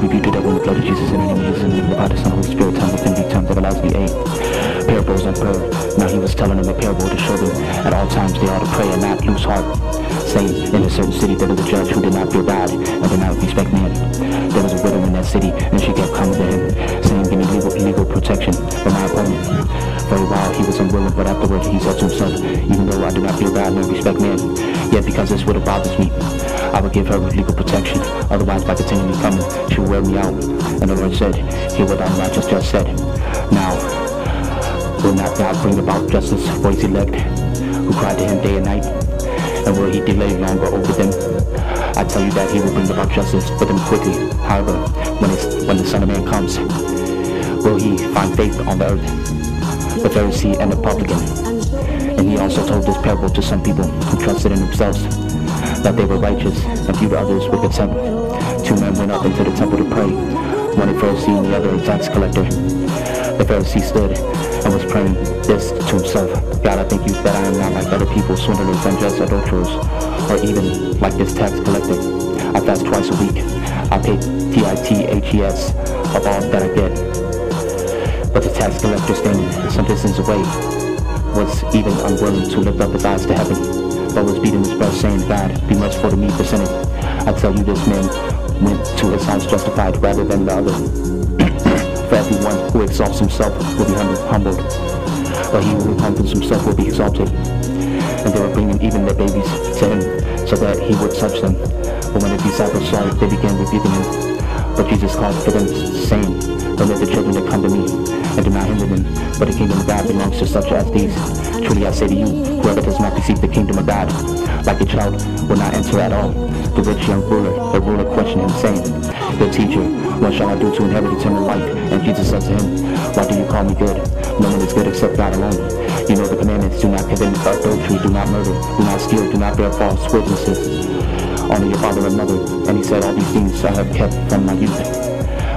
rebuke devil in the blood of Jesus in of Jesus in the Father, Son, Holy Spirit, time within thee, time everlasting, A. Parables and prayer. Now he was telling them a parable to show them at all times they ought to pray and not lose heart. Saying, in a certain city there was a judge who did not fear God and did not respect man. There was a widow in that city, and she kept coming to him, saying, give me legal, legal protection for my opponent. For a while he was unwilling, but afterward he said to himself, even though I do not fear God nor respect man, yet because this widow bothers me, I will give her legal protection. Otherwise, by continually coming, she will wear me out. And the Lord said, hear what the unrighteous just said. Now, will not God bring about justice for his elect, who cry to him day and night? And will he delay longer over them? I tell you that he will bring about justice for them quickly. However, when, when the Son of Man comes, will he find faith on the earth? The Pharisee and the publican. And he also told this parable to some people who trusted in themselves that they were righteous and viewed others with contempt. Two men went up into the temple to pray, one a Pharisee and the other a tax collector. The Pharisee stood and was praying this to himself. God, I thank you that I am not like other people, swindlers, unjust, adulterers, or even like this tax collector. I fast twice a week. I pay T-I-T-H-E-S of all that I get. But the tax collector standing some distance away was even unwilling to lift up his eyes to heaven, but was beating his breast, saying, God, be merciful to me, the sinner. I tell you, this man went to his house justified rather than the other. For everyone who exalts himself will be humbled, but he who humbles himself will be exalted. And they were bringing even their babies to him, so that he would touch them. But when the disciples saw it, they began rebuking him. But Jesus called for them, saying, Permit the children to come to me, and do not hinder them, for the kingdom of God belongs to such as these. Truly I say to you, whoever does not receive the kingdom of God, like a child, will not enter at all. The rich young ruler, the ruler questioned him, saying, Good teacher, what shall I do to inherit eternal life? And Jesus said to him, Why do you call me good? No one is good except God alone. You know the commandments, do not commit adultery, do not murder, do not steal, do not bear false witnesses. Honor your father and mother. And he said, All these things I have kept from my youth.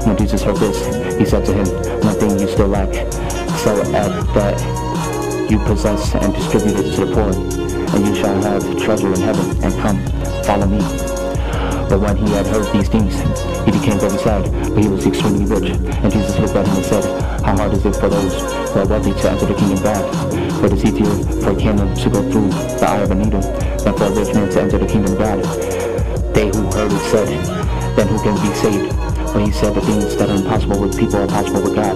When Jesus heard this, he said to him, One thing you still lack, sell at that you possess and distribute it to the poor, and you shall have treasure in heaven, and come, follow me. But when he had heard these things, he became very sad, for he was extremely rich. And Jesus looked at him and said, How hard is it for those who are wealthy to enter the kingdom of God? For it is easier for a camel to go through the eye of a needle than for a rich man to enter the kingdom of God. They who heard it said, Then who can be saved? When he said the things that are impossible with people are possible with God.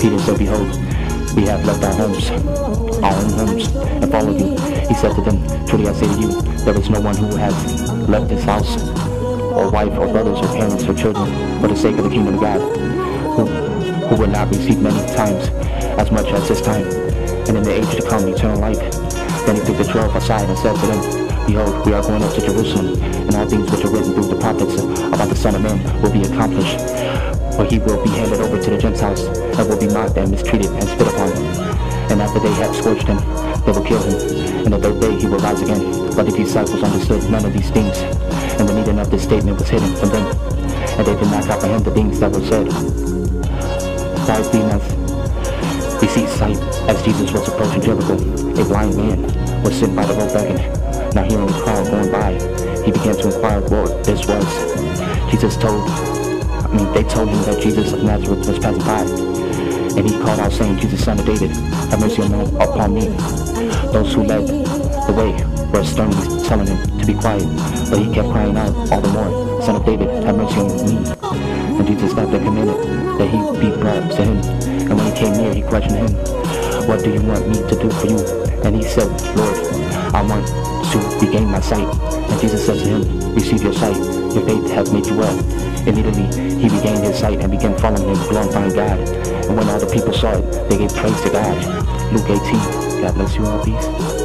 Peter said, Behold, we have left our homes, our own homes, and followed you. He said to them, Truly I say to you, there is no one who has left his house, or wife, or brothers, or parents, or children, for the sake of the kingdom of God, who, who will not receive many times as much as this time, and in the age to come eternal life. Then he took the twelve aside and said to them, Behold, we are going up to Jerusalem, and all things which are written through the prophets about the Son of Man will be accomplished. For he will be handed over to the Gentiles, and will be mocked and mistreated and spit upon. And after they have scourged him, they will kill him. And the third day he will rise again. But the disciples understood none of these things, and the meaning of this statement was hidden from them. And they did not comprehend the things that were said. Bartimaeus received sight as Jesus was approaching Jericho. A blind man was sitting by the road begging. Now hearing the crowd going by, he began to inquire what this was. Jesus told, Mean, they told him that Jesus of Nazareth was passing by. And he called out saying, Jesus, son of David, have mercy upon me. Those who led the way were sternly telling him to be quiet, but he kept crying out all the more, Son of David, have mercy on me. And Jesus stopped and commanded that he be brought to him. And when he came near, he questioned him, What do you want me to do for you? And he said, Lord, I want to regain my sight. And Jesus said to him, Receive your sight. Your faith has made you well. Immediately he regained his sight and began following him, glorifying God. And when all the people saw it, they gave praise to God. Luke 18. God bless you all. Peace.